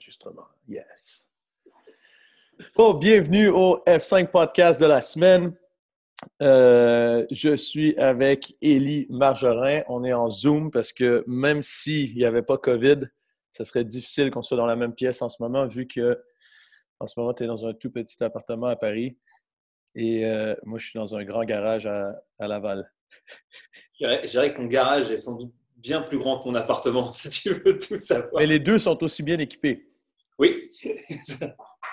enregistrement. Yes. Oh, bienvenue au F5 podcast de la semaine. Euh, je suis avec Élie Margerin. On est en Zoom parce que même s'il n'y avait pas COVID, ce serait difficile qu'on soit dans la même pièce en ce moment, vu que en ce moment, tu es dans un tout petit appartement à Paris et euh, moi, je suis dans un grand garage à, Laval. Je dirais que ton garage est sans doute bien plus grand que mon appartement, si tu veux tout savoir. Mais les deux sont aussi bien équipés. Oui.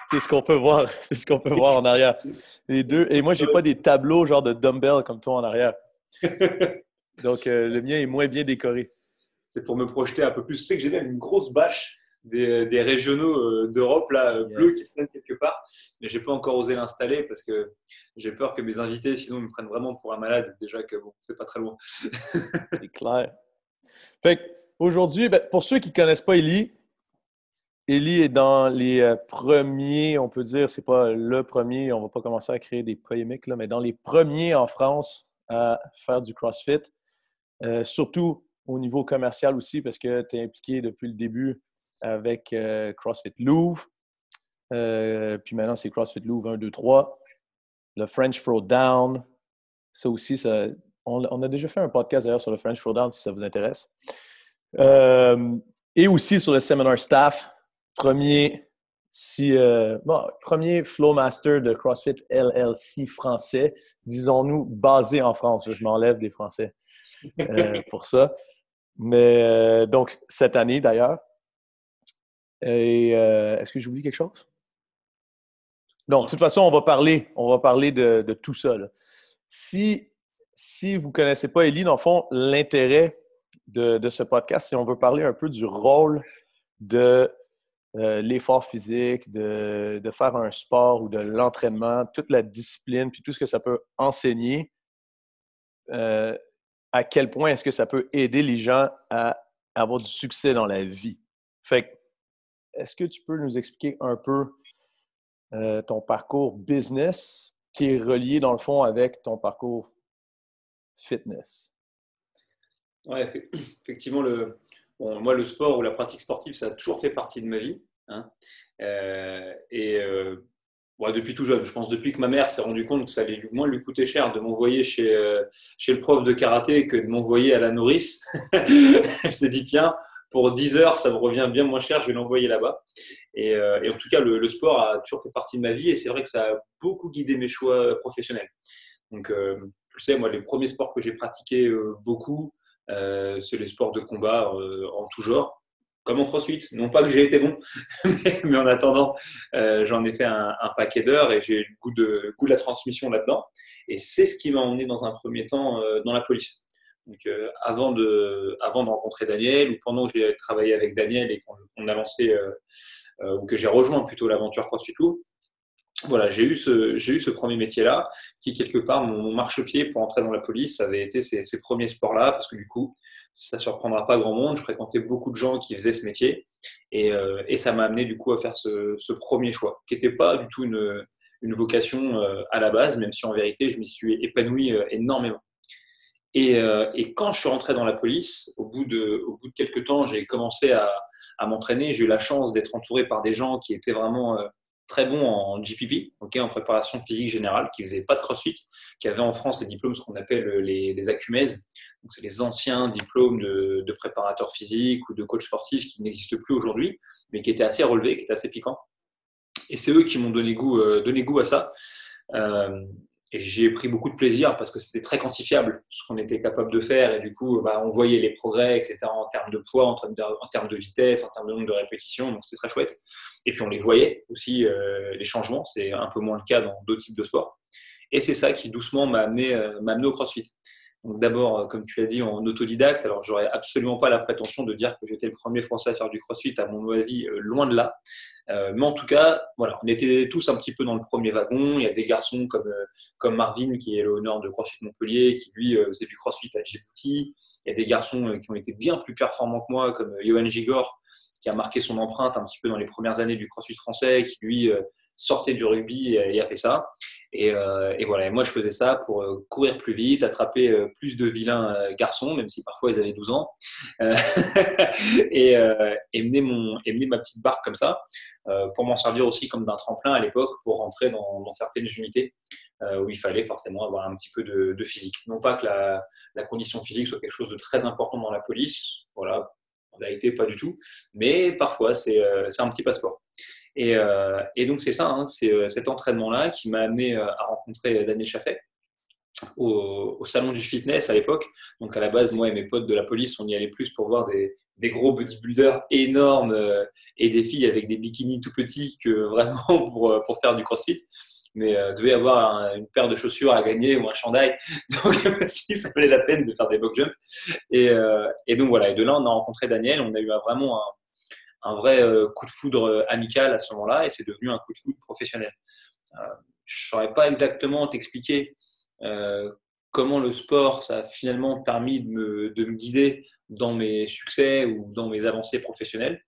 C'est ce qu'on peut voir. C'est ce qu'on peut voir en arrière. Les deux. Et moi, j'ai pas des tableaux genre de dumbbell comme toi en arrière. Donc, euh, le mien est moins bien décoré. C'est pour me projeter un peu plus. Tu sais que j'ai même une grosse bâche des, régionaux euh, d'Europe là euh, bleus qui se quelque part, mais j'ai pas encore osé l'installer parce que j'ai peur que mes invités sinon me prennent vraiment pour un malade. Déjà que bon, c'est pas très loin. c'est clair. Fait aujourd'hui, ben, pour ceux qui connaissent pas Ellie, Ellie est dans les euh, premiers, on peut dire, c'est pas le premier, on va pas commencer à créer des polémiques, là, mais dans les premiers en France à faire du CrossFit, euh, surtout au niveau commercial aussi, parce que tu es impliqué depuis le début avec euh, CrossFit Louvre. puis maintenant, c'est CrossFit Louvre 1, 2, 3. Le French Throwdown. Ça aussi, ça, on, a déjà fait un podcast d'ailleurs sur le French Throwdown si ça vous intéresse. et aussi sur le Seminar Staff premier, si, euh, premier Flowmaster de CrossFit LLC français, disons-nous, basé en France. Je m'enlève des Français euh, pour ça. Mais euh, donc, cette année d'ailleurs. Et est-ce que j'oublie quelque chose? Non, de toute façon, on va parler, on va parler de, tout ça. Si, si vous ne connaissez pas Ellie, dans le fond, l'intérêt de, de, ce podcast, c'est on veut parler un peu du rôle de euh, l'effort physique, de, faire un sport ou de l'entraînement, toute la discipline, puis tout ce que ça peut enseigner, euh, à quel point est-ce que ça peut aider les gens à avoir du succès dans la vie? Fait est-ce que tu peux nous expliquer un peu euh, ton parcours business qui est relié dans le fond avec ton parcours fitness? Oui, effectivement, le, moi, le sport ou la pratique sportive, ça a toujours fait partie de ma vie. Hein. Euh, et euh, depuis tout jeune, je pense depuis que ma mère s'est rendue compte que ça allait moins lui coûter cher de m'envoyer chez, euh, chez le prof de karaté que de m'envoyer à la nourrice, elle s'est dit tiens, pour 10 heures, ça me revient bien moins cher, je vais l'envoyer là-bas. Et, en tout cas, le, sport a toujours fait partie de ma vie et c'est vrai que ça a beaucoup guidé mes choix professionnels. Donc, tu le sais, moi, les premiers sports que j'ai pratiqués beaucoup, euh, c'est les sports de combat euh, en tout genre, comme en crossfit. Non pas que j'ai été bon, mais, en attendant, euh, j'en ai fait un, paquet d'heures et j'ai le goût de, goût de la transmission là-dedans. Et c'est ce qui m'a emmené dans un premier temps dans la police. Donc, avant, de, avant de rencontrer Daniel, ou pendant que j'ai travaillé avec Daniel et qu'on a lancé, ou que j'ai rejoint plutôt l'aventure CrossFit Loop, voilà, j'ai eu ce, j'ai eu ce premier métier-là, qui quelque part mon, marchepied pour entrer dans la police, ça avait été ces, premiers sports-là, parce que du coup, ça surprendra pas grand monde. Je fréquentais beaucoup de gens qui faisaient ce métier, et, euh, ça m'a amené du coup à faire ce, premier choix, qui n'était pas du tout une, vocation euh, à la base, même si en vérité je m'y suis épanoui euh, énormément. Et, quand je suis rentré dans la police, au bout de, au bout de quelques temps, j'ai commencé à, à m'entraîner. J'ai eu la chance d'être entouré par des gens qui étaient vraiment très bon en GPP, en préparation physique générale, qui faisait pas de CrossFit, qui avait en France les diplômes, ce qu'on appelle les, les Donc, c'est les anciens diplômes de, de préparateur physique ou de coach sportif qui n'existent plus aujourd'hui, mais qui étaient assez relevés, qui étaient assez piquants. Et c'est eux qui m'ont donné goût, euh, donné goût à ça. Euh, et j'ai pris beaucoup de plaisir parce que c'était très quantifiable ce qu'on était capable de faire. Et du coup, bah, on voyait les progrès, etc., en termes de poids, en termes de, en termes de vitesse, en termes de nombre de répétitions. Donc, c'est très chouette. Et puis, on les voyait aussi, euh, les changements. C'est un peu moins le cas dans d'autres types de sports. Et c'est ça qui, doucement, m'a amené, euh, amené au CrossFit. Donc d'abord, euh, comme tu l'as dit, en autodidacte. Alors, j'aurais absolument pas la prétention de dire que j'étais le premier Français à faire du CrossFit. À mon avis, loin de là. Euh, mais en tout cas, voilà, on était tous un petit peu dans le premier wagon. Il y a des garçons comme, euh, comme Marvin, qui est l'honneur de CrossFit Montpellier, qui lui euh, faisait du CrossFit à Djibouti. Il y a des garçons qui ont été bien plus performants que moi, comme Johan Gigor, qui a marqué son empreinte un petit peu dans les premières années du CrossFit français, qui lui sortait du rugby et, a fait ça. Et, et, voilà, moi je faisais ça pour courir plus vite, attraper plus de vilains garçons, même si parfois ils avaient 12 ans, et, et, mener mon, mener ma petite barque comme ça, pour m'en servir aussi comme d'un tremplin à l'époque pour rentrer dans, certaines unités. Euh, où il fallait forcément avoir un petit peu de, physique. Non pas que la, condition physique soit quelque chose de très important dans la police, voilà, en vérité pas du tout, mais parfois c'est euh, un petit passeport. Et, euh, donc c'est ça, hein, c'est cet entraînement-là qui m'a amené à rencontrer Daniel Chaffet. Au, salon du fitness à l'époque. Donc à la base, moi et mes potes de la police, on y allait plus pour voir des, gros bodybuilders énormes et des filles avec des bikinis tout petits que vraiment pour, faire du crossfit mais euh, devait avoir une paire de chaussures à gagner ou un chandail. Donc, si ça valait la peine de faire des box jumps. Et, euh, et, donc, voilà. Et de là, on a rencontré Daniel. On a eu vraiment un, un vrai euh, coup de foudre amical à ce moment-là et c'est devenu un coup de foudre professionnel. je ne saurais pas exactement t'expliquer comment le sport, ça a finalement permis de me, de me guider dans mes succès ou dans mes avancées professionnelles.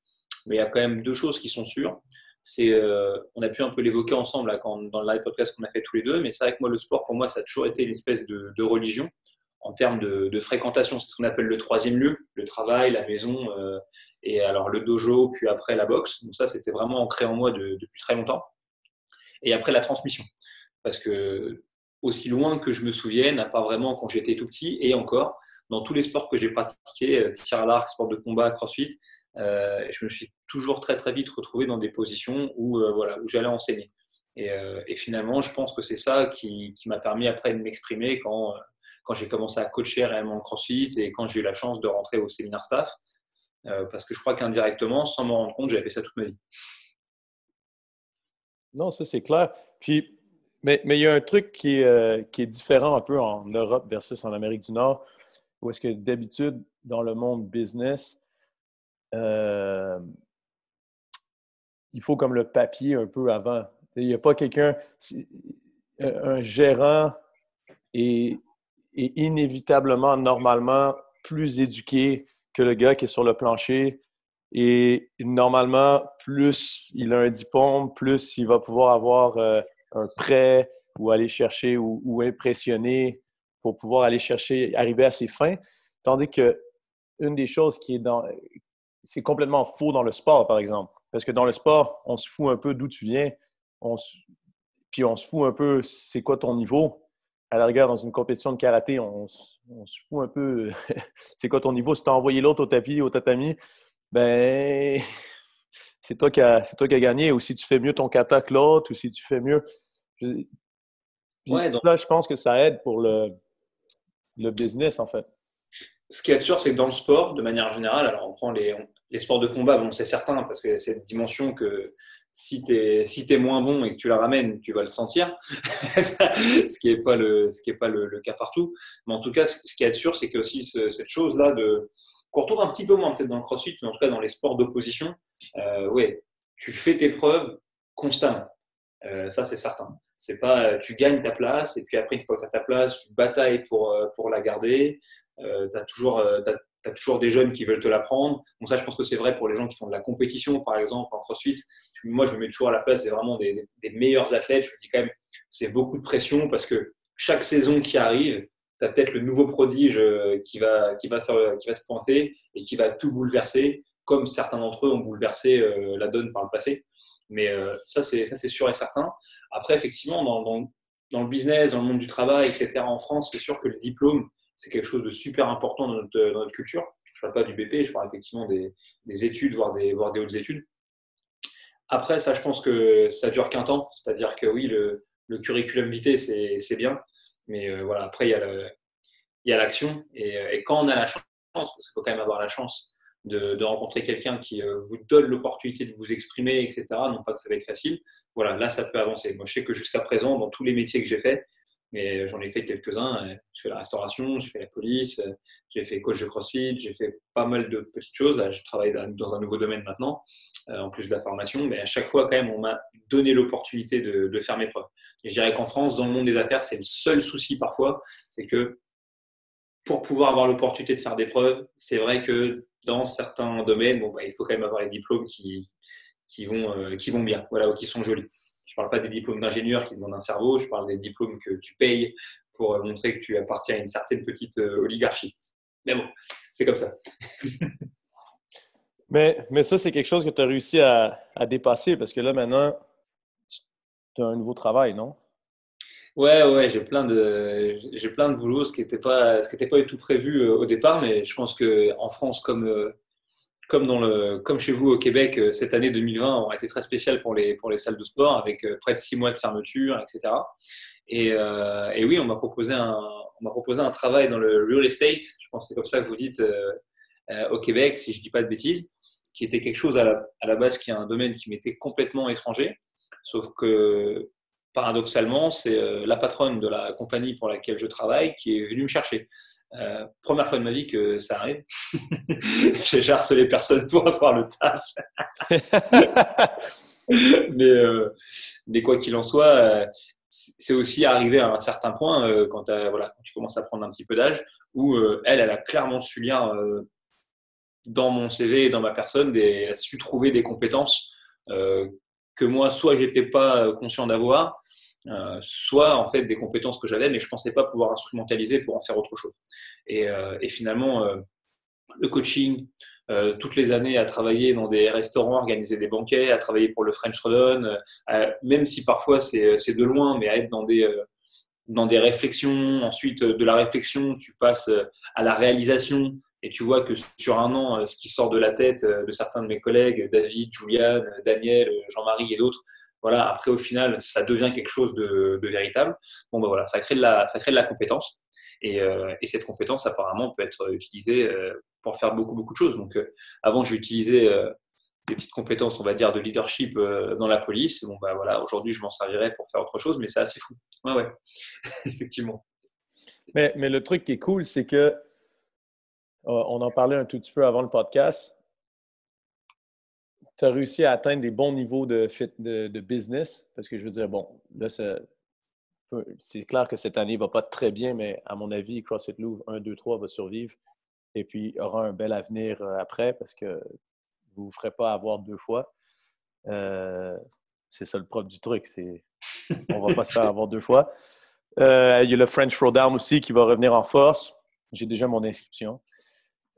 Mais il y a quand même deux choses qui sont sûres c'est, euh, on a pu un peu l'évoquer ensemble dans le live podcast qu'on a fait tous les deux, mais c'est vrai que moi, le sport, pour moi, ça a toujours été une espèce de, religion en termes de, fréquentation. C'est ce qu'on appelle le troisième lieu, le travail, la maison, euh, et alors le dojo, puis après la boxe. Donc ça, c'était vraiment ancré en moi depuis très longtemps. Et après la transmission. Parce que aussi loin que je me souvienne, à part vraiment quand j'étais tout petit, et encore, dans tous les sports que j'ai pratiqués, euh, tir à l'arc, sport de combat, crossfit, euh, je me suis toujours très très vite retrouvé dans des positions où, euh, voilà, où j'allais enseigner. Euh, et, finalement, je pense que c'est ça qui, m'a permis après de m'exprimer quand, quand j'ai commencé à coacher réellement le CrossFit et quand j'ai eu la chance de rentrer au séminaire staff. parce que je crois qu'indirectement, sans m'en rendre compte, j'avais fait ça toute ma vie. Non, ça c'est clair. Puis, mais, il y a un truc qui est, différent un peu en Europe versus en Amérique du Nord, où est-ce que d'habitude, dans le monde business, euh, il faut comme le papier un peu avant. Il n'y a pas quelqu'un, un gérant est, inévitablement, normalement, plus éduqué que le gars qui est sur le plancher. Et normalement, plus il a un diplôme, plus il va pouvoir avoir euh, un prêt ou aller chercher ou, ou, impressionner pour pouvoir aller chercher, arriver à ses fins. Tandis que une des choses qui est dans, c'est complètement faux dans le sport, par exemple. Parce que dans le sport, on se fout un peu d'où tu viens, on puis on se fout un peu c'est quoi ton niveau? À la rigueur, dans une compétition de karaté, on, se fout un peu c'est quoi ton niveau? Si tu as envoyé l'autre au tapis, au tatami, ben c'est toi, qui as, toi qui as gagné. Ou si tu fais mieux ton kata que l'autre, ou si tu fais mieux. Ouais, donc... Là, je pense que ça aide pour le, le business, en fait ce qui est sûr, c'est que dans le sport, de manière générale, alors on prend les, les sports de combat, bon, c'est certain, parce que cette dimension que si tu es, si moins bon et que tu la ramènes, tu vas le sentir, ce qui n'est pas, le, ce qui est pas le, cas partout. Mais en tout cas, ce qui est sûr, c'est que aussi cette chose-là, qu'on retrouve un petit peu moins peut-être dans le crossfit, mais en tout cas dans les sports d'opposition, euh, tu fais tes preuves constamment. Euh, ça, c'est certain. C'est pas tu gagnes ta place et puis après, une fois que tu as ta place, tu batailles pour, euh, pour la garder. Euh, tu as toujours, euh, toujours des jeunes qui veulent te l'apprendre. Donc ça, je pense que c'est vrai pour les gens qui font de la compétition, par exemple, en crossfit. Moi, je me mets toujours à la place des vraiment des, meilleurs athlètes. Je me dis quand même, c'est beaucoup de pression parce que chaque saison qui arrive, tu as peut-être le nouveau prodige euh, qui va, qui, va faire, qui va se pointer et qui va tout bouleverser, comme certains d'entre eux ont bouleversé la donne par le passé. Mais ça, c'est sûr et certain. Après, effectivement, dans, dans, dans, le business, dans le monde du travail, etc., en France, c'est sûr que le diplôme, c'est quelque chose de super important dans notre, culture. Je ne parle pas du BP, je parle effectivement des, études, voire des, des hautes études. Après, ça, je pense que ça dure qu'un temps. C'est-à-dire que oui, le, curriculum vitae, c'est bien. Mais euh, voilà, après, il y a l'action. Et, et, quand on a la chance, parce qu'il faut quand même avoir la chance de, rencontrer quelqu'un qui euh, vous donne l'opportunité de vous exprimer, etc., non pas que ça va être facile, voilà, là, ça peut avancer. Moi, je sais que jusqu'à présent, dans tous les métiers que j'ai faits, mais j'en ai fait quelques-uns. Je fais la restauration, j'ai fait la police, j'ai fait coach de CrossFit, j'ai fait pas mal de petites choses. Là, je travaille dans un nouveau domaine maintenant, euh, en plus de la formation. Mais à chaque fois, quand même, on m'a donné l'opportunité de, faire mes preuves. Je dirais qu'en France, dans le monde des affaires, c'est le seul souci parfois, c'est que pour pouvoir avoir l'opportunité de faire des preuves, c'est vrai que dans certains domaines, bon, bah, il faut quand même avoir les diplômes qui, qui, vont, euh, qui vont bien, voilà, ou qui sont jolis. Je ne parle pas des diplômes d'ingénieur qui demandent un cerveau, je parle des diplômes que tu payes pour montrer que tu appartiens à une certaine petite oligarchie. Mais bon, c'est comme ça. mais, mais ça, c'est quelque chose que tu as réussi à, à, dépasser parce que là, maintenant, tu as un nouveau travail, non? Ouais, ouais, j'ai plein de j'ai plein de boulot, ce qui n'était pas ce qui était pas du tout prévu euh, au départ, mais je pense que en France comme euh, comme chez vous au Québec, euh, cette année 2020 a été très spéciale pour les pour les salles de sport avec près de six mois de fermeture, etc. Et, et oui, on m'a proposé un proposé un travail dans le real estate, je pense que c'est comme ça que vous dites au Québec, si je dis pas de bêtises, qui était quelque chose à la, à la base qui est un domaine qui m'était complètement étranger, sauf que paradoxalement, c'est euh, la patronne de la compagnie pour laquelle je travaille qui est venue me chercher. Euh, première fois de ma vie que ça arrive. J'ai harcelé personne pour avoir le taf. mais, euh, mais, quoi qu'il en soit, c'est aussi arrivé à un certain point quand, voilà, quand tu commences à prendre un petit peu d'âge où elle, elle a clairement su lire dans mon CV et dans ma personne, des, elle a su trouver des compétences que moi, soit j'étais pas conscient d'avoir, euh, soit en fait des compétences que j'avais, mais je pensais pas pouvoir instrumentaliser pour en faire autre chose. Et, euh, finalement, euh, le coaching, toutes les années à travailler dans des restaurants, organiser des banquets, à travailler pour le French Rodon, même si parfois c'est de loin, mais à être dans des, dans des réflexions. Ensuite, de la réflexion, tu passes à la réalisation et tu vois que sur un an, ce qui sort de la tête de certains de mes collègues, David, Julian, Daniel, Jean-Marie et d'autres, voilà, après, au final, ça devient quelque chose de, véritable. Bon, ben voilà, ça crée de la, ça crée de la compétence. Et, euh, et cette compétence, apparemment, peut être utilisée euh, pour faire beaucoup, beaucoup de choses. Donc, euh, avant, j'ai utilisé des petites compétences, on va dire, de leadership dans la police. Bon, ben voilà, aujourd'hui, je m'en servirais pour faire autre chose, mais c'est assez fou. Ouais, ouais, effectivement. Mais, mais, le truc qui est cool, c'est que, on en parlait un tout petit peu avant le podcast, tu as réussi à atteindre des bons niveaux de, business? Parce que je veux dire, bon, là, c'est clair que cette année ne va pas très bien, mais à mon avis, CrossFit Louvre 1, 2, 3 va survivre et puis aura un bel avenir euh, après parce que vous ne vous ferez pas avoir deux fois. Euh, c'est ça le propre du truc. C'est, on ne va pas se faire avoir deux fois. Euh, il y a le French Throwdown aussi qui va revenir en force. J'ai déjà mon inscription.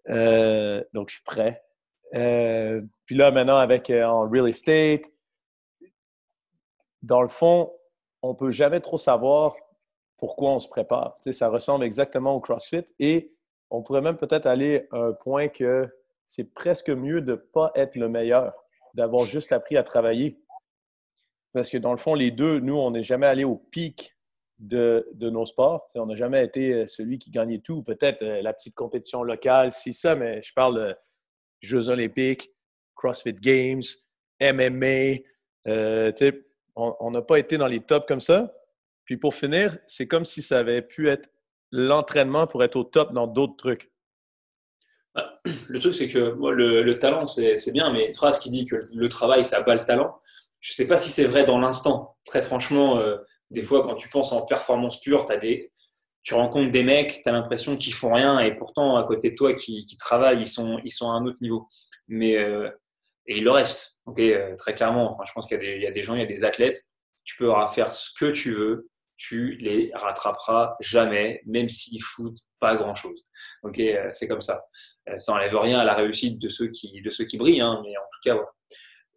donc, je suis prêt. Euh, puis là, maintenant, avec euh, en real estate, dans le fond, on ne peut jamais trop savoir pourquoi on se prépare. Ça ressemble exactement au CrossFit et on pourrait même peut-être aller à un point que c'est presque mieux de ne pas être le meilleur, d'avoir juste appris à travailler. Parce que dans le fond, les deux, nous, on n'est jamais allé au pic de, de nos sports. on n'a jamais été euh, celui qui gagnait tout. Peut-être la petite compétition locale, c'est ça, mais je parle Jeux olympiques, CrossFit Games, MMA. Euh, on n'a pas été dans les tops comme ça. Puis pour finir, c'est comme si ça avait pu être l'entraînement pour être au top dans d'autres trucs. Bah, le truc, c'est que moi, le, talent, c'est bien, mais phrase qui dit que le travail, ça bat le talent, je ne sais pas si c'est vrai dans l'instant. Très franchement, euh, des fois, quand tu penses en performance pure, tu as des, tu rencontres des mecs, tu as l'impression qu'ils font rien et pourtant à côté de toi qui, travaillent, ils sont, ils sont à un autre niveau. Mais euh, et il le reste, ok, euh, très clairement. Enfin, je pense qu'il y, a des gens, il y a des athlètes. Tu peux faire ce que tu veux, tu les rattraperas jamais, même s'ils foutent pas grand chose. Ok, euh, c'est comme ça. Ça enlève rien à la réussite de ceux qui, de ceux qui brillent, hein, mais en tout cas,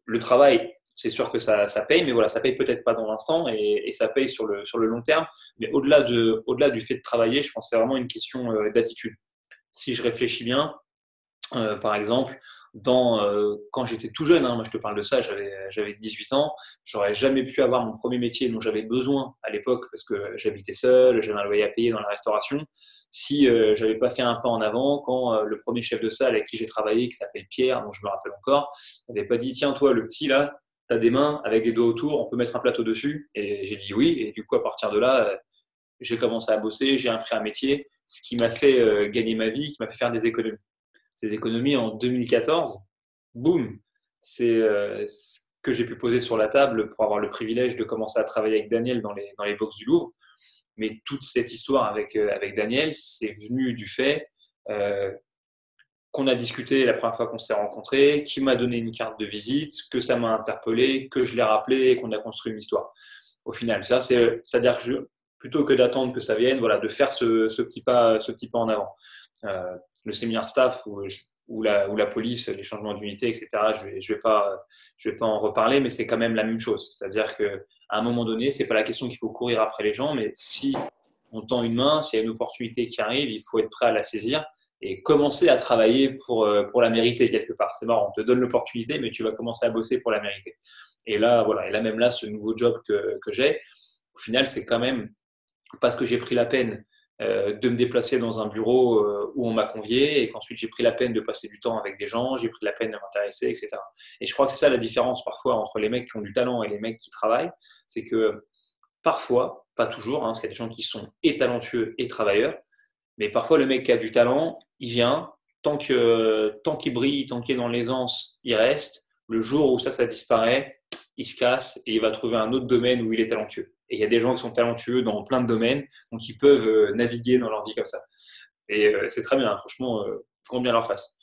le travail c'est sûr que ça, ça, paye, mais voilà, ça paye peut-être pas dans l'instant et, ça paye sur le, sur le long terme. Mais au-delà de, au-delà du fait de travailler, je pense que c'est vraiment une question euh, d'attitude. Si je réfléchis bien, euh, par exemple, dans, euh, quand j'étais tout jeune, hein, moi je te parle de ça, j'avais, j'avais 18 ans, j'aurais jamais pu avoir mon premier métier dont j'avais besoin à l'époque parce que j'habitais seul, j'avais un loyer à payer dans la restauration. Si euh, j'avais pas fait un pas en avant quand le premier chef de salle avec qui j'ai travaillé, qui s'appelle Pierre, dont je me rappelle encore, n'avait pas dit tiens toi le petit là, tu as des mains avec des doigts autour, on peut mettre un plateau dessus. Et j'ai dit oui. Et du coup, à partir de là, euh, j'ai commencé à bosser, j'ai appris un métier, ce qui m'a fait euh, gagner ma vie, qui m'a fait faire des économies. Ces économies en 2014, boum, c'est euh, ce que j'ai pu poser sur la table pour avoir le privilège de commencer à travailler avec Daniel dans les, dans les du Louvre. Mais toute cette histoire avec, avec Daniel, c'est venu du fait qu'on a discuté la première fois qu'on s'est rencontrés, qui m'a donné une carte de visite, que ça m'a interpellé, que je l'ai rappelé et qu'on a construit une histoire. Au final, ça, c'est, c'est-à-dire que je, plutôt que d'attendre que ça vienne, voilà, de faire ce, ce petit pas, ce petit pas en avant. Euh, le séminaire staff ou, la, ou la police, les changements d'unité, etc. Je vais, je vais pas, je vais pas en reparler, mais c'est quand même la même chose. C'est-à-dire que à un moment donné, c'est pas la question qu'il faut courir après les gens, mais si on tend une main, s'il y a une opportunité qui arrive, il faut être prêt à la saisir et commencer à travailler pour, euh, pour la mériter quelque part. C'est marrant, on te donne l'opportunité, mais tu vas commencer à bosser pour la mériter. Et là, voilà, et là même là, ce nouveau job que, que j'ai, au final, c'est quand même parce que j'ai pris la peine euh, de me déplacer dans un bureau euh, où on m'a convié et qu'ensuite j'ai pris la peine de passer du temps avec des gens, j'ai pris la peine de m'intéresser, etc. Et je crois que c'est ça la différence parfois entre les mecs qui ont du talent et les mecs qui travaillent, c'est que parfois, pas toujours, hein, parce qu'il y a des gens qui sont et talentueux et travailleurs, mais parfois le mec qui a du talent, il vient, tant que tant qu'il brille, tant qu'il est dans l'aisance, il reste. Le jour où ça, ça disparaît, il se casse et il va trouver un autre domaine où il est talentueux. Et il y a des gens qui sont talentueux dans plein de domaines, donc ils peuvent euh, naviguer dans leur vie comme ça. Et euh, c'est très bien, franchement, euh, compte bien leur face.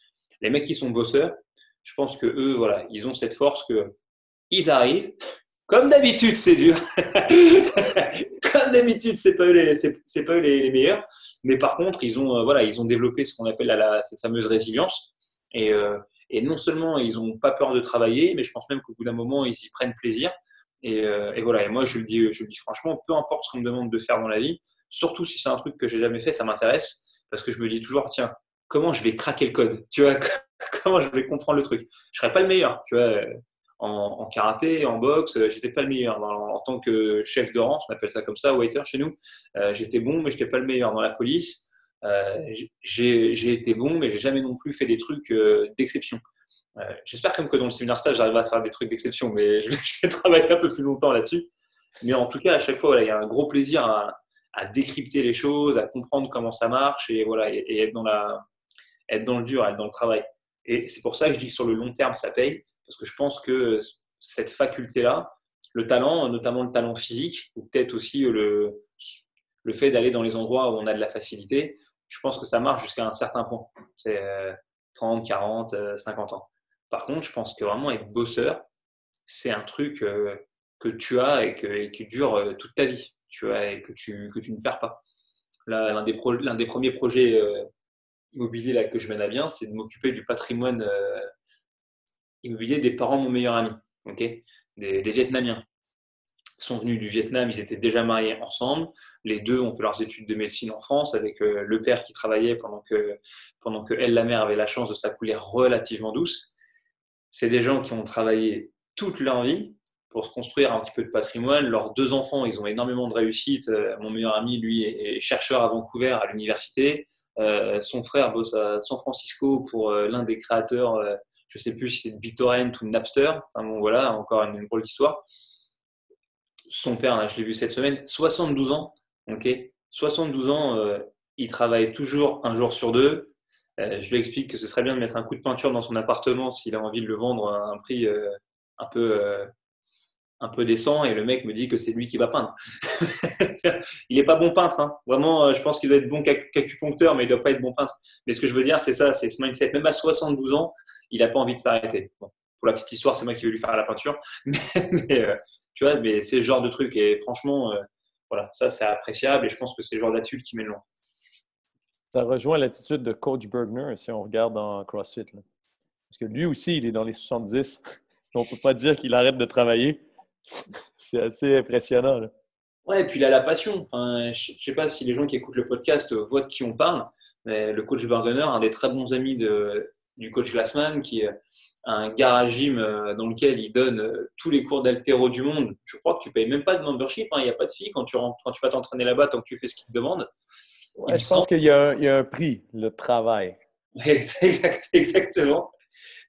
Les mecs qui sont bosseurs, je pense que eux, voilà, ils ont cette force que ils arrivent. Comme d'habitude, c'est dur. Comme d'habitude, c'est pas eux pas eux les, meilleurs. Mais par contre, ils ont, voilà, ils ont développé ce qu'on appelle la, cette fameuse résilience. Et, et non seulement ils n'ont pas peur de travailler, mais je pense même qu'au bout d'un moment, ils y prennent plaisir. Euh, et, voilà, et moi je le, dis, je le dis franchement, peu importe ce qu'on me demande de faire dans la vie, surtout si c'est un truc que j'ai jamais fait, ça m'intéresse, parce que je me dis toujours, tiens, comment je vais craquer le code? Tu vois, comment je vais comprendre le truc? Je serais pas le meilleur, tu vois. En, karaté, en boxe, j'étais pas le meilleur. En, tant que chef de rang, on appelle ça comme ça, waiter chez nous, euh, j'étais bon, mais j'étais pas le meilleur. Dans la police, euh, j'ai été bon, mais j'ai jamais non plus fait des trucs d'exception. J'espère comme que dans le séminaire stage, j'arrive à faire des trucs d'exception, mais je vais, travailler un peu plus longtemps là-dessus. Mais en tout cas, à chaque fois, il y a un gros plaisir à, décrypter les choses, à comprendre comment ça marche et, voilà, et, être, dans la, être dans le dur, être dans le travail. Et c'est pour ça que je dis que sur le long terme, ça paye, parce que je pense que cette faculté-là, le talent, notamment le talent physique, ou peut-être aussi le, le fait d'aller dans les endroits où on a de la facilité, je pense que ça marche jusqu'à un certain point. C'est 30, 40, 50 ans. Par contre, je pense que vraiment être bosseur, c'est un truc euh, que tu as et, que, qui dure euh, toute ta vie, tu vois, et que tu, que tu ne perds pas. L'un des, des, premiers projets euh, immobiliers que je mène à bien, c'est de m'occuper du patrimoine immobilier des parents mon meilleur ami, ok? Des, Vietnamiens sont venus du Vietnam, ils étaient déjà mariés ensemble. Les deux ont fait leurs études de médecine en France avec le père qui travaillait pendant que, pendant que elle, la mère, avait la chance de se la couler relativement douce c'est des gens qui ont travaillé toute leur vie pour se construire un petit peu de patrimoine. Leurs deux enfants, ils ont énormément de réussite. Euh, mon meilleur ami, lui, est chercheur à Vancouver, à l'université. Euh, son frère bosse à San Francisco pour euh, l'un des créateurs, je sais plus si c'est BitTorrent ou Napster. bon, voilà, encore une, drôle d'histoire. Son père, là, je l'ai vu cette semaine, 72 ans. ok? 72 ans, il travaille toujours un jour sur deux. Euh, je lui explique que ce serait bien de mettre un coup de peinture dans son appartement s'il a envie de le vendre à un prix euh, un peu euh, un peu décent et le mec me dit que c'est lui qui va peindre. il n'est pas bon peintre, hein. vraiment. Je pense qu'il doit être bon qu'acupuncteur, mais il ne doit pas être bon peintre. Mais ce que je veux dire, c'est ça, c'est ce mindset. Même à 72 ans, il n'a pas envie de s'arrêter. pour la petite histoire, c'est moi qui vais lui faire la peinture, mais, tu vois, c'est ce genre de truc. Et franchement, voilà, ça c'est appréciable et je pense que c'est le genre d'attitude qui met loin. Ça rejoint l'attitude de Coach Bergner si on regarde en CrossFit. Parce que lui aussi, il est dans les 70. on ne peut pas dire qu'il arrête de travailler. C'est assez impressionnant. Là. Ouais, et puis il a la passion. je ne sais pas si les gens qui écoutent le podcast voient de qui on parle, mais le coach Bergner, un des très bons amis de, du coach Glassman, qui est un garage gym euh, dans lequel il donne euh, tous les cours d'altéro du monde. Je crois que tu ne payes même pas de membership, hein. il n'y a pas de fille quand tu, quand tu vas t'entraîner là-bas tant que tu fais ce qu'il te demande je pense qu'il y, a un prix, le travail. exactement.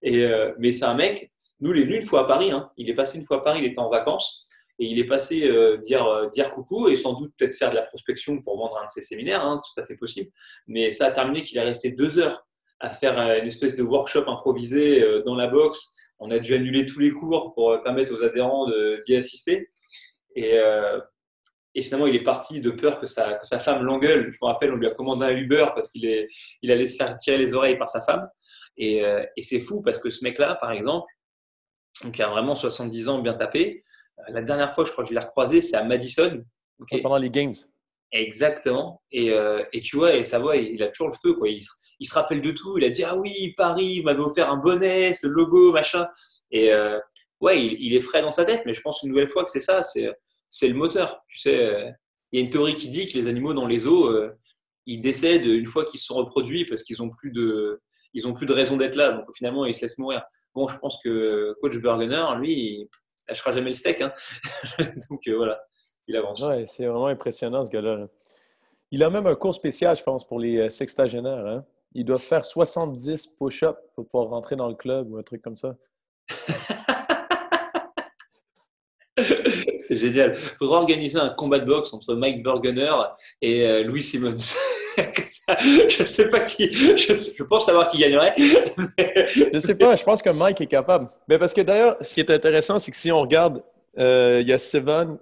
Et, euh, mais c'est un mec, nous, il est venu une fois à Paris. Hein. Il est passé une fois à Paris, il était en vacances. Et il est passé euh, dire, euh, dire coucou et sans doute peut-être faire de la prospection pour vendre un de ses séminaires. Hein, c'est tout à fait possible. Mais ça a terminé qu'il est resté deux heures à faire une espèce de workshop improvisé dans la box. On a dû annuler tous les cours pour permettre aux adhérents d'y assister. Et, finalement, il est parti de peur que sa, femme l'engueule. Je me rappelle, on lui a commandé un Uber parce qu'il il allait se faire tirer les oreilles par sa femme. Et c'est fou parce que ce mec-là, par exemple, qui a vraiment 70 ans bien tapé, la dernière fois, je crois que je l'ai recroisé, c'est à Madison. Pendant les Games. Exactement. Et, et, tu vois, et ça va, il a toujours le feu. Quoi. Il, il se rappelle de tout. Il a dit Ah oui, Paris, il m'avait offert un bonnet, ce logo, machin. Et euh, ouais, il, est frais dans sa tête, mais je pense une nouvelle fois que c'est ça, c'est le moteur. Tu sais, euh, il y a une théorie qui dit que les animaux dans les eaux, euh, ils décèdent une fois qu'ils se sont reproduits parce qu'ils n'ont plus de ils ont plus de raison d'être là. Donc finalement, ils se laissent mourir. Bon, je pense que coach Burgener, lui, il lâchera jamais le steak. Hein. Donc voilà, il avance. Ouais, c'est vraiment impressionnant ce gars-là. Il a même un cours spécial, je pense, pour les sextagénaires. Hein? ils doivent faire 70 push-ups pour pouvoir rentrer dans le club ou un truc comme ça. C'est génial. Il faudra organiser un combat de boxe entre Mike Burgener et euh, Louis Simmons. je ne sais pas qui. Je, pense savoir qui gagnerait. je ne sais pas. Je pense que Mike est capable. Mais parce que d'ailleurs, ce qui est intéressant, c'est que si on regarde, euh, il y a Sevan,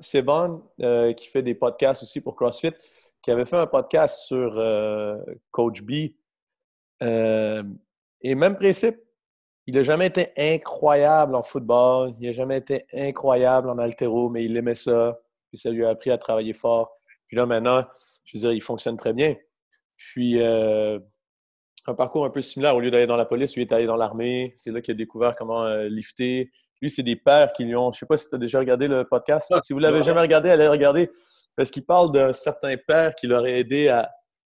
euh, qui fait des podcasts aussi pour CrossFit, qui avait fait un podcast sur Coach B euh, et même principe, il n'a jamais été incroyable en football, il n'a jamais été incroyable en altéro, mais il aimait ça, puis ça lui a appris à travailler fort. Puis là, maintenant, je veux dire, il fonctionne très bien. Puis, euh, un parcours un peu similaire. Au lieu d'aller dans la police, lui est allé dans l'armée. C'est là qu'il a découvert comment euh, lifter. Lui, c'est des pères qui lui ont. Je ne sais pas si tu as déjà regardé le podcast. Si vous ne l'avez jamais regardé, allez regarder. Parce qu'il parle d'un certain père qui l'aurait aidé à,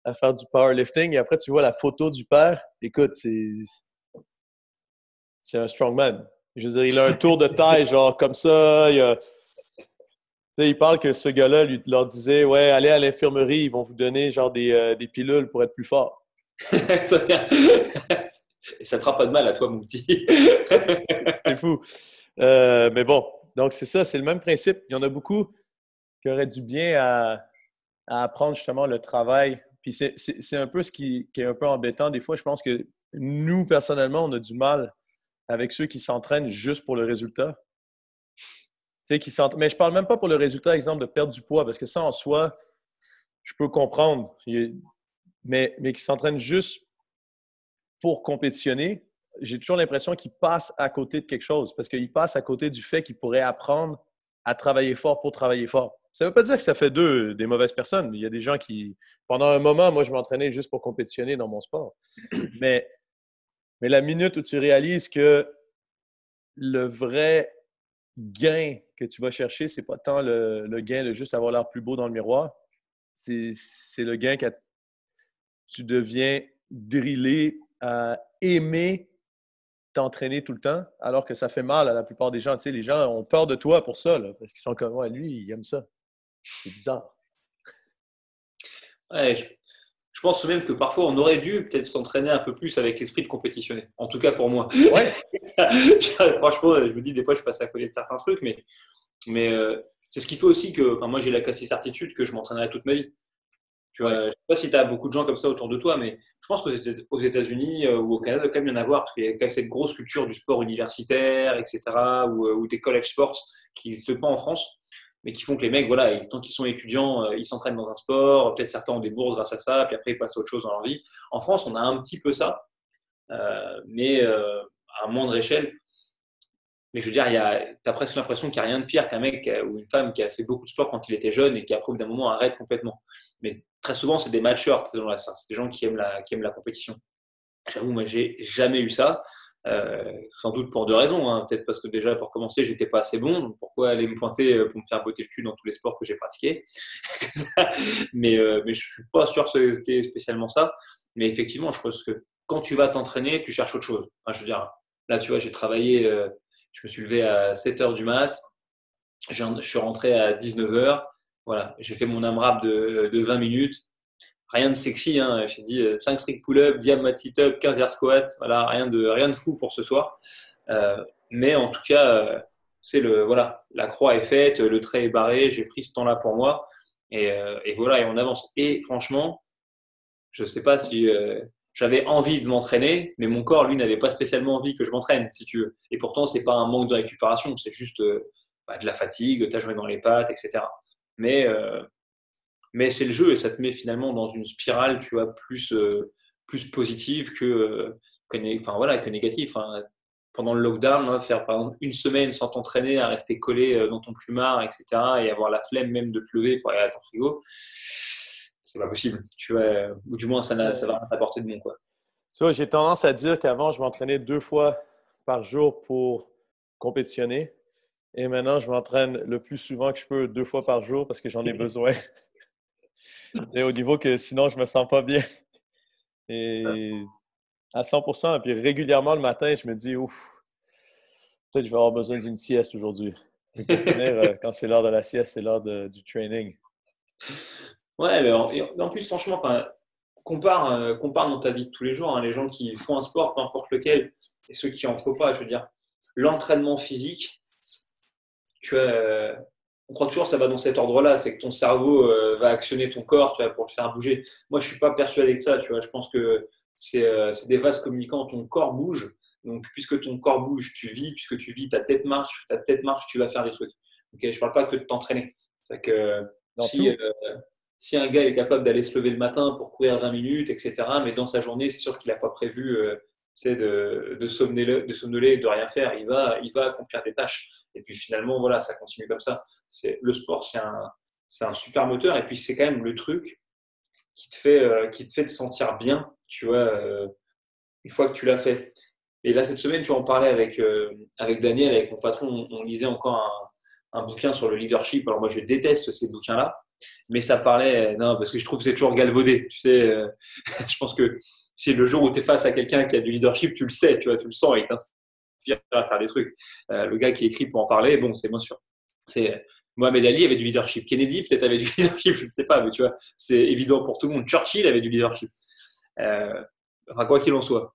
à faire du powerlifting et après tu vois la photo du père. Écoute, c'est c'est un strongman. Je veux dire, il a un tour de taille genre comme ça. Il, il parle que ce gars-là lui leur disait ouais, allez à l'infirmerie, ils vont vous donner genre des, euh, des pilules pour être plus fort. Et ça te fera pas de mal à toi, mon petit. C'est fou. Euh, mais bon, donc c'est ça, c'est le même principe. Il y en a beaucoup qui auraient du bien à, à apprendre justement le travail puis c'est un peu ce qui, est un peu embêtant. Des fois, je pense que nous, personnellement, on a du mal avec ceux qui s'entraînent juste pour le résultat. Qui mais je parle même pas pour le résultat, exemple, de perdre du poids, parce que ça, en soi, je peux comprendre. Mais, mais qui s'entraînent juste pour compétitionner, j'ai toujours l'impression qu'ils passent à côté de quelque chose, parce qu'ils passent à côté du fait qu'ils pourraient apprendre à travailler fort pour travailler fort. Ça ne veut pas dire que ça fait d'eux des mauvaises personnes. Il y a des gens qui, pendant un moment, moi, je m'entraînais juste pour compétitionner dans mon sport. Mais, mais la minute où tu réalises que le vrai gain que tu vas chercher, c'est pas tant le, gain de juste avoir l'air plus beau dans le miroir, c'est le gain que tu deviens drillé à aimer t'entraîner tout le temps, alors que ça fait mal à la plupart des gens. Tu sais, les gens ont peur de toi pour ça, parce qu'ils sont comme moi, lui, il aime ça. C'est bizarre. Ouais, je, pense même que parfois on aurait dû peut-être s'entraîner un peu plus avec l'esprit de compétitionner. En tout cas pour moi. Ouais. franchement, je me dis des fois je passe à côté de certains trucs, mais, mais euh, c'est ce qui fait aussi que moi j'ai la quasi certitude que je m'entraînerai toute ma vie. Tu vois, je sais pas si tu as beaucoup de gens comme ça autour de toi, mais je pense qu'aux États-Unis euh, ou au Canada, il y en a voir, parce qu'il y a quand même cette grosse culture du sport universitaire, etc., ou, euh, ou des college sports qui se pas en France mais qui font que les mecs, voilà, tant qu'ils sont étudiants, ils s'entraînent dans un sport, peut-être certains ont des bourses grâce à ça, puis après ils passent à autre chose dans leur vie. En France, on a un petit peu ça, mais euh, à moindre échelle. Mais je veux dire, tu as presque l'impression qu'il n'y a rien de pire qu'un mec ou une femme qui a fait beaucoup de sport quand il était jeune et qui, après, d'un moment, arrête complètement. Mais très souvent, c'est des matchers, c'est des gens qui aiment la, qui aiment la compétition. J'avoue, moi, j'ai jamais eu ça. Euh, sans doute pour deux raisons. Hein. Peut-être parce que déjà, pour commencer, j'étais pas assez bon. Donc pourquoi aller me pointer euh, pour me faire botter le cul dans tous les sports que j'ai pratiqués? Mais, euh, mais je suis pas sûr que c'était spécialement ça. Mais effectivement, je pense que quand tu vas t'entraîner, tu cherches autre chose. je veux dire, là, tu vois, j'ai travaillé, je me suis levé à 7 h du mat. Je suis rentré à 19 h Voilà, j'ai fait mon AMRAP de, de 20 minutes rien de sexy. Hein. J'ai dit 5 euh, strict pull-up, diam sit-up, 15 air squat. Voilà, rien de, rien de fou pour ce soir. Euh, mais en tout cas, euh, c'est le voilà, la croix est faite, le trait est barré. J'ai pris ce temps-là pour moi. Et, et, voilà, et on avance. Et franchement, je ne sais pas si j'avais envie de m'entraîner, mais mon corps, lui, n'avait pas spécialement envie que je m'entraîne, si tu veux. Et pourtant, c'est pas un manque de récupération, c'est juste bah, de la fatigue, t'as joué dans les pattes, etc. Mais mais c'est le jeu et ça te met finalement dans une spirale, tu vois, plus, euh, plus positive que, voilà, que négatif. Hein. Pendant le lockdown, faire par exemple une semaine sans t'entraîner, à rester collé euh, dans ton plumard, etc., et avoir la flemme même de te lever pour aller à ton frigo, c'est pas possible. Tu vois, ou du moins, ça, ça va t'apporter de bon. Quoi. Tu vois, j'ai tendance à dire qu'avant, je m'entraînais deux fois par jour pour compétitionner. Et maintenant, je m'entraîne le plus souvent que je peux, deux fois par jour, parce que j'en ai besoin. Et au niveau que sinon, je me sens pas bien. Et à 100 Et puis régulièrement, le matin, je me dis, ouf, peut-être que je vais avoir besoin d'une sieste aujourd'hui. Euh, quand c'est l'heure de la sieste, c'est l'heure du training. Ouais, mais en, plus, franchement, compare, euh, compare dans ta vie de tous les jours, hein, les gens qui font un sport, peu importe lequel, et ceux qui en font pas, je veux dire, l'entraînement physique, tu vois, on croit toujours que ça va dans cet ordre-là, c'est que ton cerveau euh, va actionner ton corps, tu vois, pour le faire bouger. Moi, je suis pas persuadé de ça, tu vois. Je pense que c'est euh, des vases communicants. Ton corps bouge, donc puisque ton corps bouge, tu vis, puisque tu vis, ta tête marche, ta tête marche, tu vas faire des trucs. Ok, je parle pas que de t'entraîner. que si, euh, si un gars est capable d'aller se lever le matin pour courir 20 minutes, etc., mais dans sa journée, c'est sûr qu'il n'a pas prévu c'est de, de, somnoler, de somnoler de rien faire. Il va, il va accomplir des tâches. Et puis finalement, voilà, ça continue comme ça. Le sport, c'est un, un super moteur. Et puis c'est quand même le truc qui te fait, euh, qui te fait te sentir bien, tu vois, euh, une fois que tu l'as fait. Et là, cette semaine, tu en parlais avec, euh, avec Daniel, avec mon patron, on, lisait encore un, bouquin sur le leadership. Alors moi, je déteste ces bouquins-là, mais ça parlait, non, parce que je trouve que c'est toujours galvaudé. Tu sais, je pense que si le jour où tu es face à quelqu'un qui a du leadership, tu le sais, tu vois, tu le sens, il t'inspire à faire des trucs. Euh, le gars qui écrit pour en parler, bon, c'est moins sûr. C'est Mohamed Ali avait du leadership. Kennedy peut-être avait du leadership, je ne sais pas, mais tu vois, c'est évident pour tout le monde. Churchill avait du leadership. Euh, enfin, quoi qu'il en soit.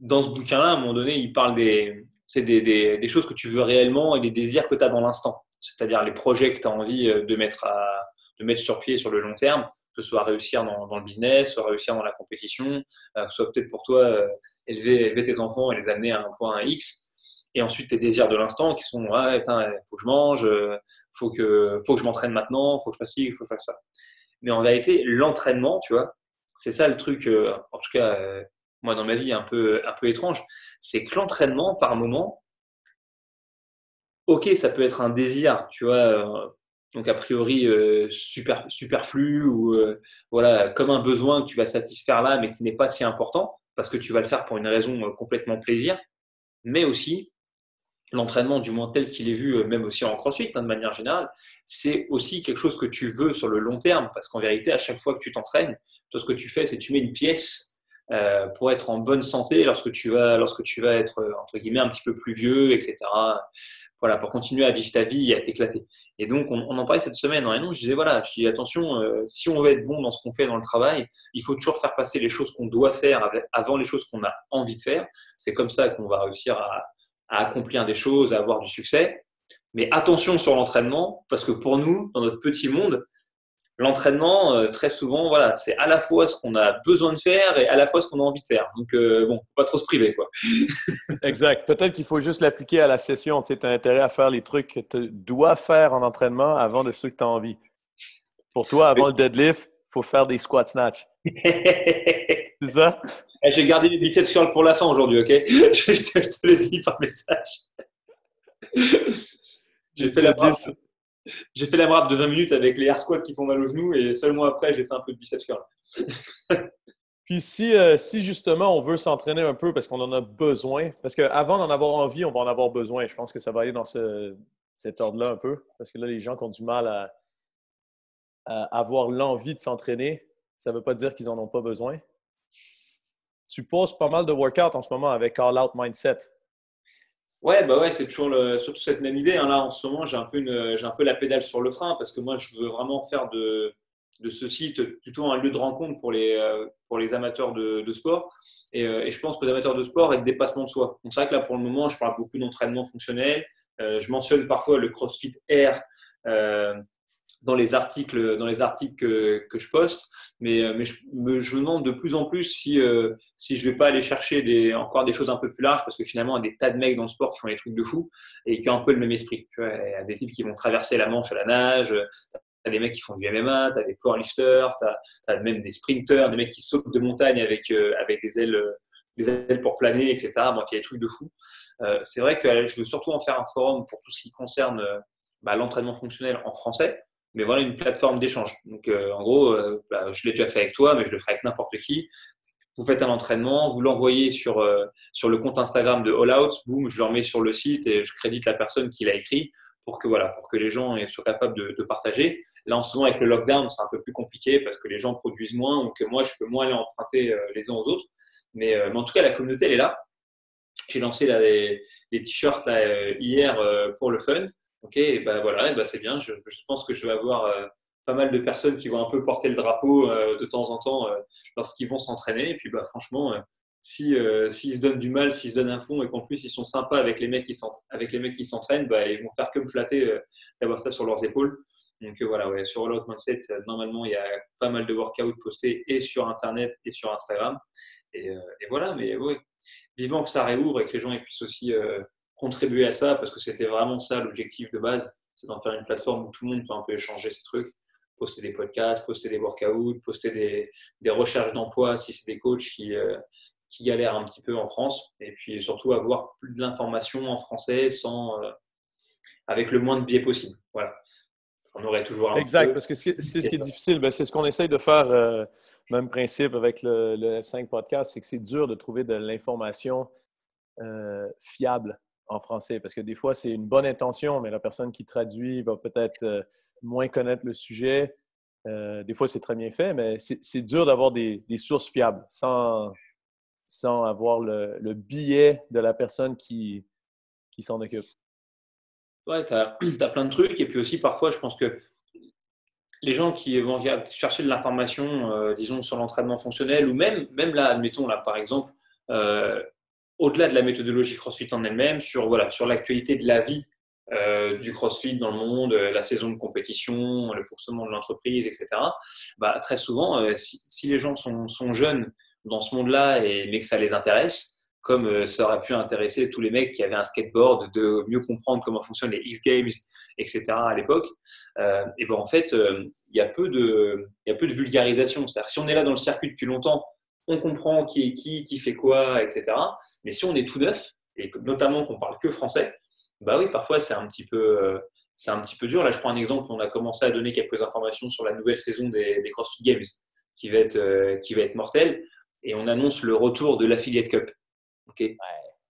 Dans ce bouquin-là, à un moment donné, il parle des, des, des, des, choses que tu veux réellement et des désirs que tu as dans l'instant. C'est-à-dire les projets que tu as envie euh, de mettre, à, de mettre sur pied sur le long terme que ce soit réussir dans, le business, soit réussir dans la compétition, euh, soit peut-être pour toi euh, élever, tes enfants et les amener à un point X. Et ensuite tes désirs de l'instant qui sont ah, putain, faut que je mange, euh, faut que faut que je m'entraîne maintenant, faut que je fasse ci, faut que je fasse ça. Mais en vérité, l'entraînement, tu vois, c'est ça le truc. en tout cas, moi dans ma vie un peu un peu étrange, c'est que l'entraînement par moment, ok, ça peut être un désir, tu vois donc a priori euh, super, superflu ou euh, voilà comme un besoin que tu vas satisfaire là, mais qui n'est pas si important parce que tu vas le faire pour une raison euh, complètement plaisir, mais aussi l'entraînement, du moins tel qu'il est vu, même aussi en crossfit hein, de manière générale, c'est aussi quelque chose que tu veux sur le long terme parce qu'en vérité, à chaque fois que tu t'entraînes, toi ce que tu fais, c'est tu mets une pièce euh, pour être en bonne santé lorsque tu vas lorsque tu vas être entre guillemets un petit peu plus vieux, etc voilà, pour continuer à vivre ta vie et à t'éclater. Et donc, on, en parlait cette semaine en réunion. Je disais, voilà, je dis, attention, euh, si on veut être bon dans ce qu'on fait dans le travail, il faut toujours faire passer les choses qu'on doit faire avant les choses qu'on a envie de faire. C'est comme ça qu'on va réussir à, à accomplir des choses, à avoir du succès. Mais attention sur l'entraînement, parce que pour nous, dans notre petit monde, l'entraînement, euh, très souvent, voilà, c'est à la fois ce qu'on a besoin de faire et à la fois ce qu'on a envie de faire. Donc, euh, bon, pas trop se priver, quoi. exact. Peut-être qu'il faut juste l'appliquer à la session. Tu as intérêt à faire les trucs que tu dois faire en entraînement avant de ceux que tu as envie. Pour toi, avant le deadlift, il faut faire des squat snatch. c'est ça? Eh, j'ai gardé les biceps curls pour la fin aujourd'hui, ok? je, te, je te l'ai dit par message. J'ai fait la base j'ai fait la rap de 20 minutes avec les air squats qui font mal aux genoux et seulement après, j'ai fait un peu de biceps curl. Puis si, euh, si justement on veut s'entraîner un peu parce qu'on en a besoin, parce qu'avant d'en avoir envie, on va en avoir besoin. Je pense que ça va aller dans ce, cet ordre-là un peu. Parce que là, les gens qui ont du mal à, avoir l'envie de s'entraîner, ça ne veut pas dire qu'ils n'en ont pas besoin. Tu poses pas mal de workouts en ce moment avec All Out Mindset. Ouais, bah ouais, c'est toujours le, surtout cette même idée. Hein. Là, en ce moment, j'ai un, peu j'ai un peu la pédale sur le frein parce que moi, je veux vraiment faire de, de ce site plutôt un lieu de rencontre pour les, euh, pour les amateurs de, de sport. Et, euh, et, je pense que les amateurs de sport et de dépassement de soi. Donc, c'est vrai que là, pour le moment, je parle beaucoup d'entraînement fonctionnel. Euh, je mentionne parfois le CrossFit Air dans les articles, dans les articles que, que je poste. Mais, euh, mais je, me, je, demande de plus en plus si, euh, si je vais pas aller chercher des, encore des choses un peu plus larges parce que finalement, il y a des tas de mecs dans le sport qui font des trucs de fou et qui ont un peu le même esprit. Tu vois, il y a des types qui vont traverser la Manche à la nage, tu as des mecs qui font du MMA, tu as des powerlifters, tu as, même des sprinters, des mecs qui sautent de montagne avec, euh, avec des ailes les ailes pour planer, etc. Bon, il y a des trucs de fou. c'est vrai que je veux surtout en faire un forum pour tout ce qui concerne bah, l'entraînement fonctionnel en français, mais voilà une plateforme d'échange. Donc, en gros, bah, je l'ai déjà fait avec toi, mais je le ferai avec n'importe qui vous faites un entraînement, vous l'envoyez sur, euh, sur le compte Instagram de All Out, boum, je le remets sur le site et je crédite la personne qui l'a écrit pour que, voilà, pour que les gens soient capables de, partager. Là, en ce moment, avec le lockdown, c'est un peu plus compliqué parce que les gens produisent moins ou que moi, je peux moins aller emprunter euh, les uns aux autres. Mais, euh, en tout cas, la communauté, elle est là. J'ai lancé les, t-shirts hier pour le fun. Ok, et ben voilà, ben c'est bien. Je, pense que je vais avoir pas mal de personnes qui vont un peu porter le drapeau euh, de temps en temps euh, lorsqu'ils vont s'entraîner. Et puis, bah, franchement, euh, si s'ils se donnent du mal, s'ils se donnent un fond et qu'en plus ils sont sympas avec les mecs qui avec les mecs qui s'entraînent, bah, ils vont faire que me flatter d'avoir ça sur leurs épaules. Donc voilà, ouais, sur All Out Mindset, normalement il y a pas mal de workouts postés et sur Internet et sur Instagram. Et, et voilà, mais oui, vivant que ça réouvre et que les gens puissent aussi contribuer à ça, parce que c'était vraiment ça l'objectif de base, c'est d'en faire une plateforme où tout le monde peut un peu échanger ces trucs poster des podcasts, poster des workouts, poster des, des recherches d'emploi si c'est des coachs qui, euh, qui galèrent un petit peu en France. Et puis surtout avoir plus de l'information en français sans, euh, avec le moins de biais possible. Voilà. On aurait toujours un Exact, parce que c'est ce qui est difficile. Ben, c'est ce qu'on essaye de faire, euh, même principe avec le, le F5 podcast, c'est que c'est dur de trouver de l'information fiable en français parce que des fois, c'est une bonne intention, mais la personne qui traduit va peut-être euh, moins connaître le sujet. Euh, des fois, c'est très bien fait, mais c'est dur d'avoir des, sources fiables sans, sans avoir le, le billet de la personne qui, qui s'en occupe. Ouais, tu as, as, plein de trucs. Et puis aussi, parfois, je pense que les gens qui vont chercher de l'information, euh, disons, sur l'entraînement fonctionnel, ou même, même là, admettons, là, par exemple, au-delà de la méthodologie CrossFit en elle-même, sur voilà, sur l'actualité de la vie euh, du CrossFit dans le monde, euh, la saison de compétition, le fonctionnement de l'entreprise, etc. Bah, très souvent, euh, si, les gens sont, jeunes dans ce monde-là et mais que ça les intéresse, comme ça aurait pu intéresser tous les mecs qui avaient un skateboard, de mieux comprendre comment fonctionnent les X Games, etc. à l'époque, et ben en fait, il y a peu de, il y a peu de vulgarisation. C'est-à-dire, si on est là dans le circuit depuis longtemps on comprend qui est qui, qui fait quoi, etc. Mais si on est tout neuf, et notamment qu'on parle que français, bah oui, parfois c'est un petit peu, euh, c'est un petit peu dur. Là, je prends un exemple. On a commencé à donner quelques informations sur la nouvelle saison des, CrossFit Games, qui va être, euh, qui va être mortelle, et on annonce le retour de l'affiliate cup, ok,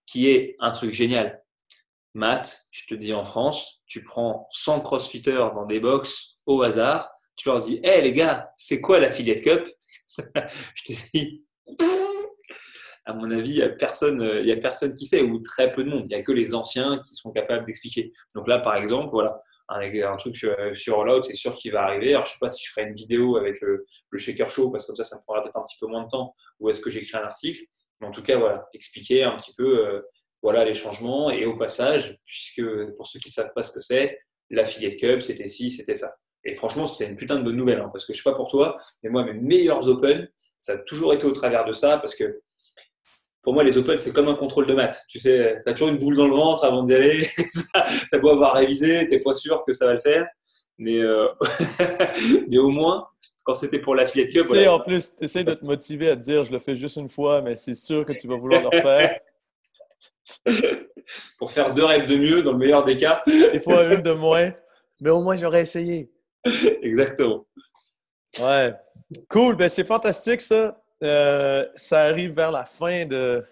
qui est un truc génial. Matt, je te dis en France, tu prends 100 crossfitters dans des box au hasard, tu leur dis, hé les gars, c'est quoi l'affiliate cup? Je te dis, à mon avis, il n'y a, personne, il a personne qui sait, ou très peu de monde. Il n'y a que les anciens qui sont capables d'expliquer. Donc là, par exemple, voilà, un, truc sur, sur All Out, c'est sûr qu'il va arriver. Alors, je ne sais pas si je ferai une vidéo avec le, Shaker Show, parce que comme ça, ça me prendra peut-être un petit peu moins de temps, ou est-ce que j'écris un article. Mais en tout cas, voilà, expliquer un petit peu euh, voilà, les changements. Et au passage, puisque pour ceux qui ne savent pas ce que c'est, l'affiliate cup, c'était ci, c'était ça. Et franchement, c'est une putain de bonne nouvelle, hein, parce que je ne sais pas pour toi, mais moi, mes meilleurs Open, ça a toujours été au travers de ça parce que pour moi, les Open, c'est comme un contrôle de maths. Tu sais, tu as toujours une boule dans le ventre avant d'y aller. tu as beau avoir révisé, tu n'es pas sûr que ça va le faire. Mais, euh, mais au moins, quand c'était pour la Cup. Tu sais, en plus, tu essaies de te motiver à te dire je le fais juste une fois, mais c'est sûr que tu vas vouloir le refaire. pour faire deux rêves de mieux, dans le meilleur des cas. Des fois, une de moins, mais au moins, j'aurais essayé. Exactement. Ouais. Cool, ben c'est fantastique ça. Euh, ça arrive vers la fin de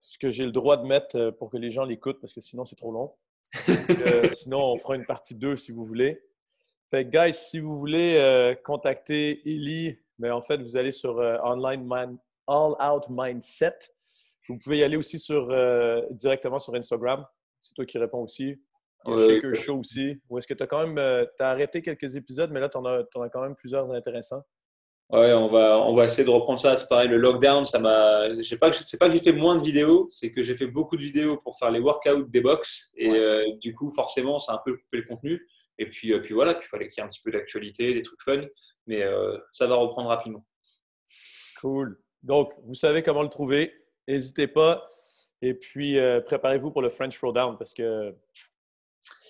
ce que j'ai le droit de mettre euh, pour que les gens l'écoutent parce que sinon c'est trop long. Euh, sinon, on fera une partie 2 si vous voulez. Fait guys, si vous voulez contacter Ellie, mais ben, en fait, vous allez sur Online All Out Mindset. Vous pouvez y aller aussi sur, directement sur Instagram. C'est toi qui réponds aussi. Il y a Shaker Show aussi. Ou est-ce que tu as quand même as arrêté quelques épisodes, mais là, tu en, as quand même plusieurs intéressants? Ouais, on va, on va essayer de reprendre ça. C'est pareil, le lockdown, ça m'a. pas, c'est pas que j'ai fait moins de vidéos, c'est que j'ai fait beaucoup de vidéos pour faire les workouts des box. Et euh, du coup, forcément, ça a un peu coupé le contenu. Et puis, euh, puis voilà, il fallait qu'il y ait un petit peu d'actualité, des trucs fun. Mais euh, ça va reprendre rapidement. Cool. Donc, vous savez comment le trouver. N'hésitez pas. Et puis, préparez-vous pour le French Throwdown parce que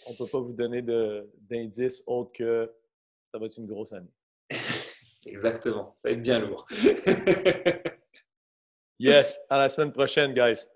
on ne peut pas vous donner d'indices autres que ça va être une grosse année. Exactement, ça va être bien lourd. Yes. À la semaine prochaine, guys.